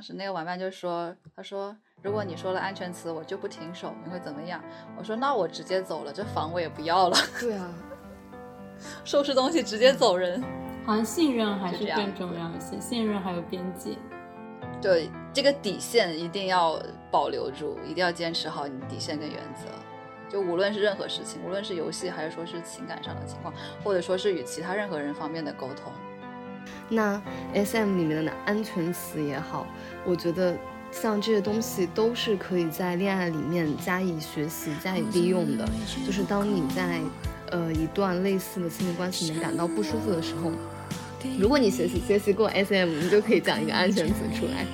当时那个玩伴就说：“他说，如果你说了安全词，我就不停手，你会怎么样？”我说：“那我直接走了，这房我也不要了。对啊，收拾东西直接走人。好像信任还是更重要一些，信任还有边界。对，这个底线一定要保留住，一定要坚持好你底线跟原则。就无论是任何事情，无论是游戏还是说是情感上的情况，或者说是与其他任何人方面的沟通。那 S M 里面的安全词也好，我觉得像这些东西都是可以在恋爱里面加以学习、加以利用的。就是当你在呃一段类似的亲密关系里面感到不舒服的时候，如果你学习学习过 S M，你就可以讲一个安全词出来。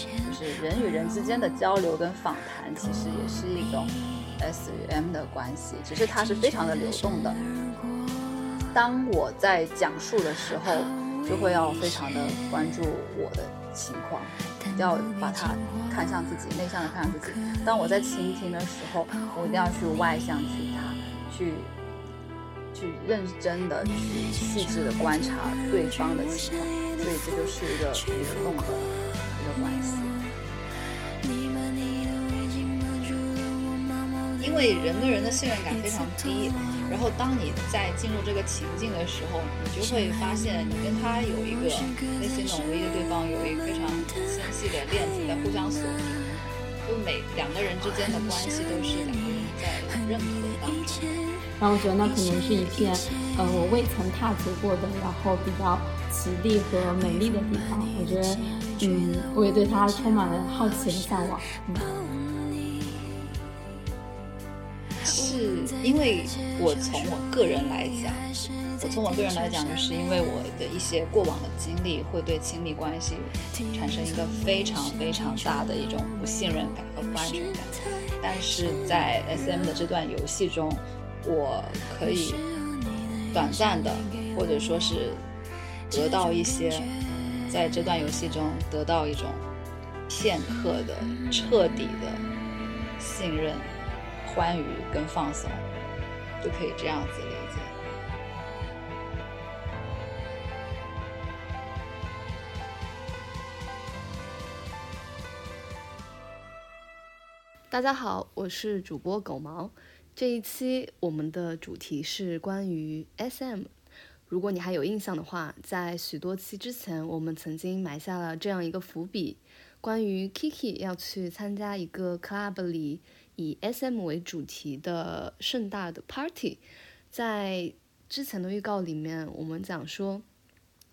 就是人与人之间的交流跟访谈，其实也是一种。S 与 M 的关系，只是它是非常的流动的。当我在讲述的时候，就会要非常的关注我的情况，要把它看向自己，内向的看向自己。当我在倾听的时候，我一定要去外向去他，去去认真的去细致的观察对方的情况。所以这就是一个一个动的一个关系。因为人跟人的信任感非常低，然后当你在进入这个情境的时候，你就会发现你跟他有一个内心浓郁的对方有一个非常纤细的链子在互相锁定，就每两个人之间的关系都是两个人在认可当中。然后我觉得那可能是一片呃我未曾踏足过的，然后比较奇丽和美丽的地方。我觉得嗯，我也对它充满了好奇和向往。嗯。是因为我从我个人来讲，我从我个人来讲，就是因为我的一些过往的经历，会对亲密关系产生一个非常非常大的一种不信任感和不安全感。但是在 S M 的这段游戏中，我可以短暂的，或者说是得到一些，在这段游戏中得到一种片刻的、彻底的信任。欢愉跟放松，就可以这样子理解。大家好，我是主播狗毛。这一期我们的主题是关于 SM。如果你还有印象的话，在许多期之前，我们曾经埋下了这样一个伏笔，关于 Kiki 要去参加一个 club 里。以 S.M 为主题的盛大的 party，在之前的预告里面，我们讲说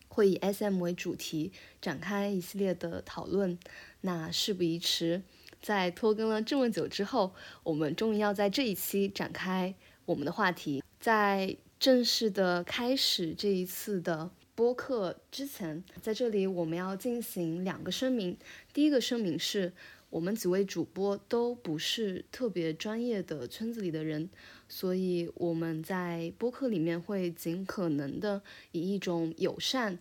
会以 S.M 为主题展开一系列的讨论。那事不宜迟，在拖更了这么久之后，我们终于要在这一期展开我们的话题。在正式的开始这一次的播客之前，在这里我们要进行两个声明。第一个声明是。我们几位主播都不是特别专业的圈子里的人，所以我们在播客里面会尽可能的以一种友善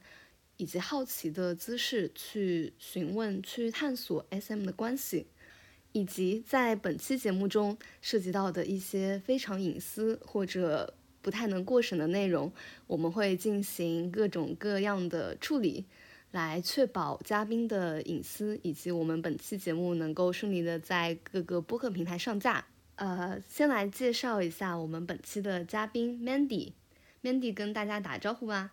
以及好奇的姿势去询问、去探索 SM 的关系，以及在本期节目中涉及到的一些非常隐私或者不太能过审的内容，我们会进行各种各样的处理。来确保嘉宾的隐私，以及我们本期节目能够顺利的在各个播客平台上架。呃，先来介绍一下我们本期的嘉宾 Mandy，Mandy 跟大家打招呼吧。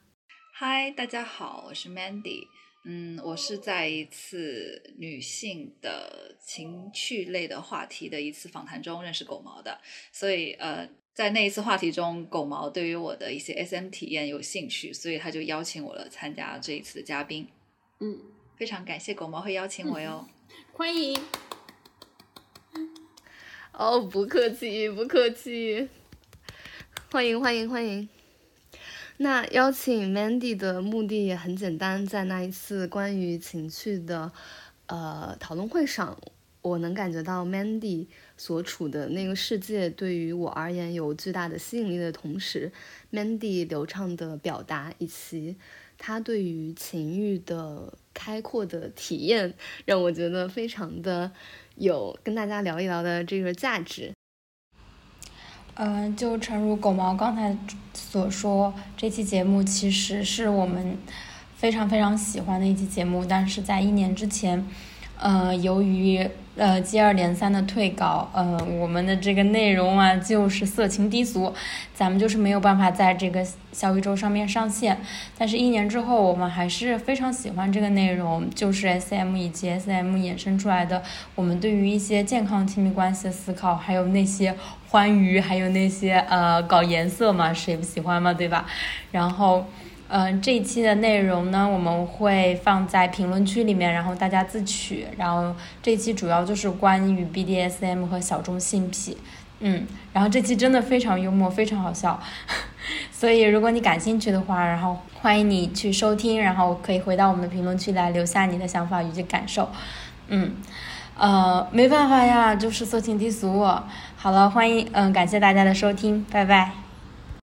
嗨，大家好，我是 Mandy。嗯，我是在一次女性的情趣类的话题的一次访谈中认识狗毛的，所以呃，在那一次话题中，狗毛对于我的一些 SM 体验有兴趣，所以他就邀请我了参加这一次的嘉宾。嗯，非常感谢狗毛会邀请我哟，欢迎。哦，不客气，不客气，欢迎欢迎欢迎。那邀请 Mandy 的目的也很简单，在那一次关于情趣的呃讨论会上，我能感觉到 Mandy 所处的那个世界对于我而言有巨大的吸引力的同时，Mandy 流畅的表达以及他对于情欲的开阔的体验，让我觉得非常的有跟大家聊一聊的这个价值。嗯，就诚如狗毛刚才所说，这期节目其实是我们非常非常喜欢的一期节目，但是在一年之前，呃，由于呃，接二连三的退稿，呃，我们的这个内容啊，就是色情低俗，咱们就是没有办法在这个小宇宙上面上线。但是，一年之后，我们还是非常喜欢这个内容，就是 S M 以及 S M 衍生出来的，我们对于一些健康亲密关系的思考，还有那些欢愉，还有那些呃搞颜色嘛，谁不喜欢嘛，对吧？然后。嗯，这一期的内容呢，我们会放在评论区里面，然后大家自取。然后这一期主要就是关于 BDSM 和小众性癖，嗯，然后这期真的非常幽默，非常好笑，所以如果你感兴趣的话，然后欢迎你去收听，然后可以回到我们的评论区来留下你的想法以及感受，嗯，呃，没办法呀，就是色情低俗。好了，欢迎，嗯，感谢大家的收听，拜拜。